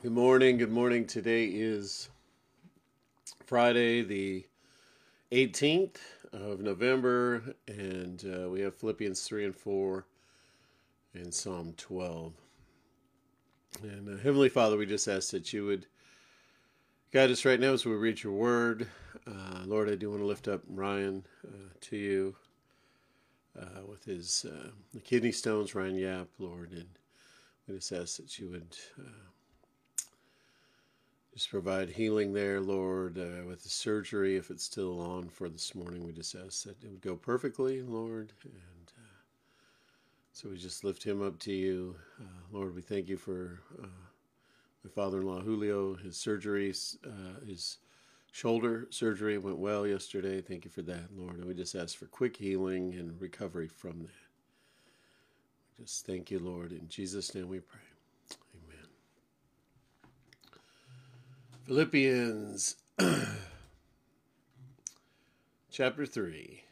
Good morning. Good morning. Today is Friday, the 18th of November, and uh, we have Philippians 3 and 4 and Psalm 12. And uh, Heavenly Father, we just ask that you would guide us right now as we read your word. Uh, Lord, I do want to lift up Ryan uh, to you uh, with his uh, kidney stones, Ryan Yap, Lord, and we just ask that you would just provide healing there, Lord, uh, with the surgery, if it's still on for this morning. We just ask that it would go perfectly, Lord. And uh, so we just lift him up to you. Uh, Lord, we thank you for uh, my father in law, Julio. His surgery, uh, his shoulder surgery went well yesterday. Thank you for that, Lord. And we just ask for quick healing and recovery from that. Just thank you, Lord. In Jesus' name we pray. Philippians chapter 3.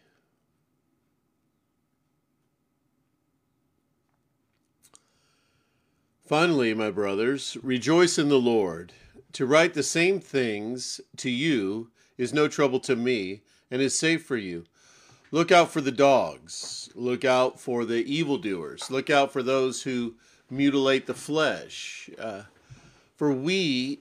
Finally, my brothers, rejoice in the Lord. To write the same things to you is no trouble to me and is safe for you. Look out for the dogs. Look out for the evildoers. Look out for those who mutilate the flesh. Uh, for we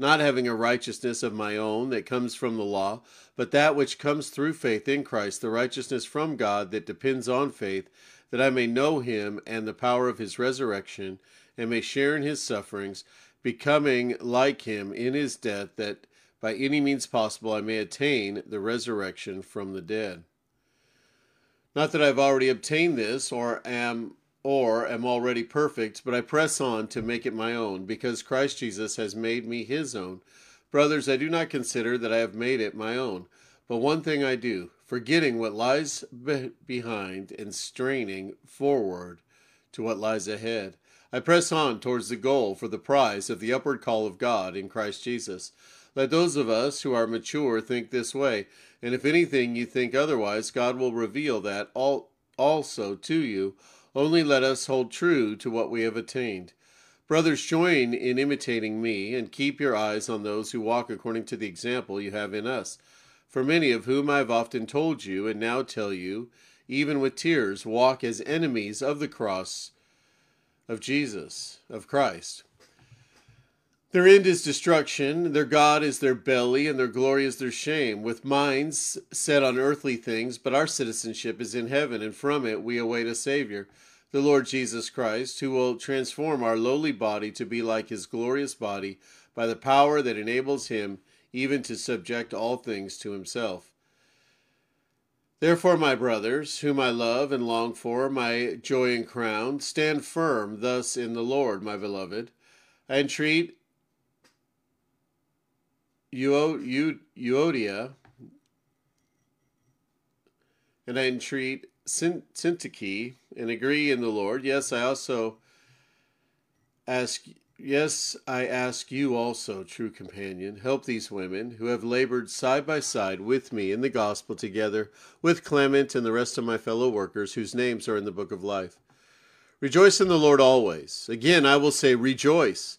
not having a righteousness of my own that comes from the law, but that which comes through faith in Christ, the righteousness from God that depends on faith, that I may know him and the power of his resurrection, and may share in his sufferings, becoming like him in his death, that by any means possible I may attain the resurrection from the dead. Not that I have already obtained this, or am or am already perfect, but I press on to make it my own, because Christ Jesus has made me his own. Brothers, I do not consider that I have made it my own, but one thing I do, forgetting what lies be- behind and straining forward to what lies ahead. I press on towards the goal for the prize of the upward call of God in Christ Jesus. Let those of us who are mature think this way, and if anything you think otherwise, God will reveal that also to you. Only let us hold true to what we have attained. Brothers, join in imitating me, and keep your eyes on those who walk according to the example you have in us. For many of whom I have often told you, and now tell you, even with tears, walk as enemies of the cross of Jesus, of Christ. Their end is destruction, their God is their belly, and their glory is their shame, with minds set on earthly things, but our citizenship is in heaven, and from it we await a Savior, the Lord Jesus Christ, who will transform our lowly body to be like his glorious body by the power that enables him even to subject all things to himself. Therefore, my brothers, whom I love and long for, my joy and crown, stand firm thus in the Lord, my beloved. I entreat Euodia, and I entreat Syntyche, and agree in the Lord. Yes, I also ask. Yes, I ask you also, true companion, help these women who have labored side by side with me in the gospel together with Clement and the rest of my fellow workers whose names are in the book of life. Rejoice in the Lord always. Again, I will say, rejoice.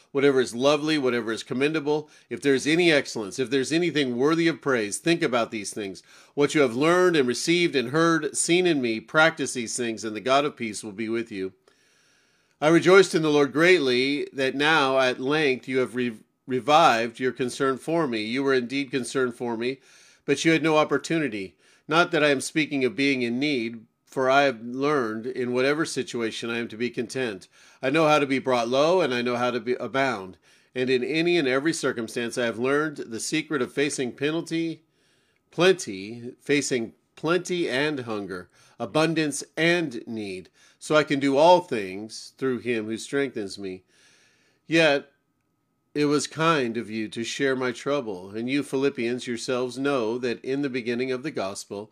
whatever is lovely, whatever is commendable, if there is any excellence, if there is anything worthy of praise, think about these things. What you have learned and received and heard, seen in me, practice these things, and the God of peace will be with you. I rejoiced in the Lord greatly that now at length you have re- revived your concern for me. You were indeed concerned for me, but you had no opportunity. Not that I am speaking of being in need for I have learned in whatever situation I am to be content. I know how to be brought low, and I know how to be abound. And in any and every circumstance, I have learned the secret of facing penalty, plenty, facing plenty and hunger, abundance and need, so I can do all things through him who strengthens me. Yet it was kind of you to share my trouble, and you Philippians yourselves know that in the beginning of the gospel,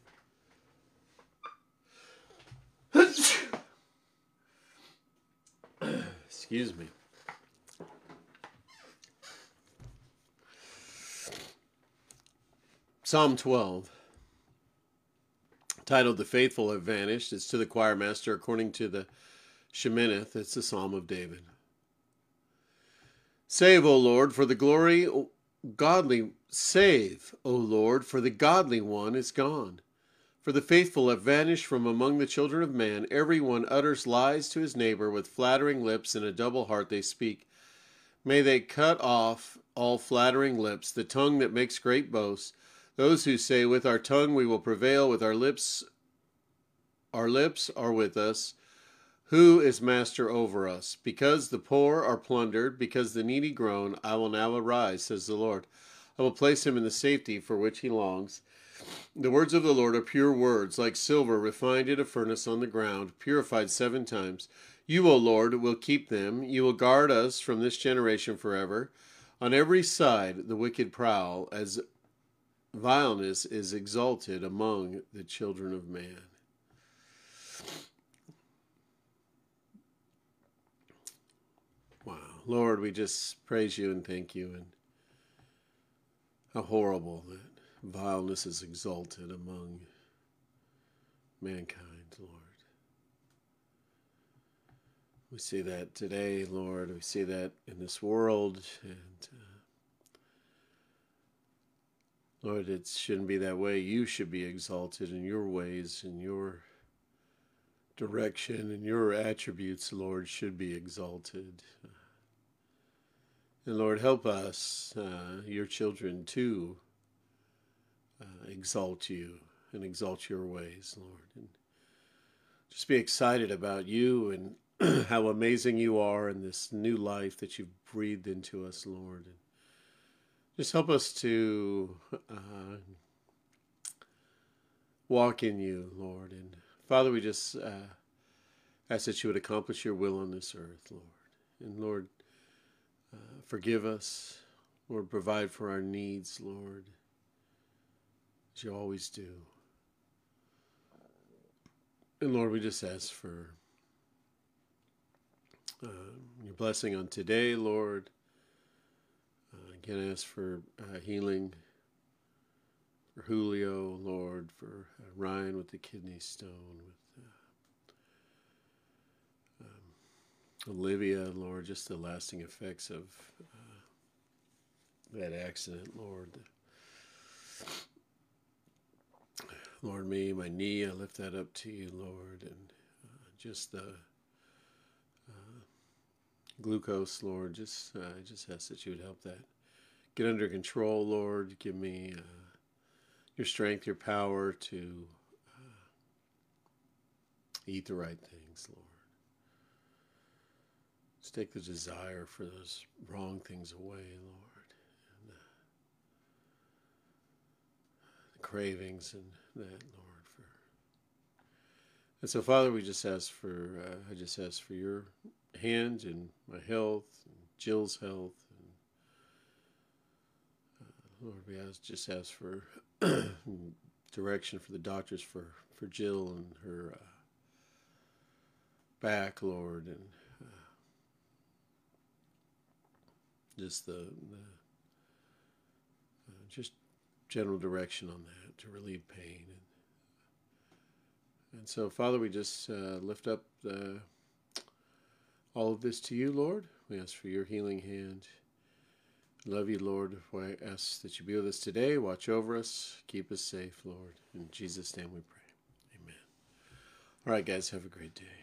Excuse me. Psalm 12, titled The Faithful Have Vanished. It's to the choir master according to the Sheminith. It's the Psalm of David. Save, O Lord, for the glory, o godly, save, O Lord, for the godly one is gone. For the faithful have vanished from among the children of man. Every one utters lies to his neighbor. With flattering lips and a double heart they speak. May they cut off all flattering lips, the tongue that makes great boasts. Those who say, With our tongue we will prevail, with our lips, our lips are with us. Who is master over us? Because the poor are plundered, because the needy groan, I will now arise, says the Lord. I will place him in the safety for which he longs. The words of the Lord are pure words, like silver refined in a furnace on the ground, purified seven times. You, O Lord, will keep them. You will guard us from this generation forever. On every side the wicked prowl, as vileness is exalted among the children of man. Wow. Lord, we just praise you and thank you and how horrible that vileness is exalted among mankind, Lord. We see that today, Lord. We see that in this world. And uh, Lord, it shouldn't be that way. You should be exalted in your ways, in your direction, and your attributes, Lord, should be exalted. And Lord, help us, uh, your children, too uh, exalt you and exalt your ways, Lord. And just be excited about you and how amazing you are in this new life that you've breathed into us, Lord. And just help us to uh, walk in you, Lord. And Father, we just uh, ask that you would accomplish your will on this earth, Lord. And Lord, uh, forgive us. Lord, provide for our needs, Lord you always do. And Lord, we just ask for uh, your blessing on today, Lord. Uh, again, ask for uh, healing for Julio, Lord, for uh, Ryan with the kidney stone, with uh, um, Olivia, Lord, just the lasting effects of uh, that accident, Lord. Lord, me, my knee, I lift that up to you, Lord, and uh, just the uh, glucose, Lord, just uh, I just ask that you would help that get under control, Lord. Give me uh, your strength, your power to uh, eat the right things, Lord. Take the desire for those wrong things away, Lord. And, uh, the cravings and that, Lord. For and so, Father, we just ask for uh, I just ask for your hand in my health, and Jill's health, and uh, Lord, we ask just ask for direction for the doctors for for Jill and her uh, back, Lord, and just the, the uh, just general direction on that to relieve pain. And and so Father we just uh, lift up the, all of this to you Lord. We ask for your healing hand. Love you Lord. I ask that you be with us today. Watch over us. Keep us safe Lord. In Jesus name we pray. Amen. All right guys have a great day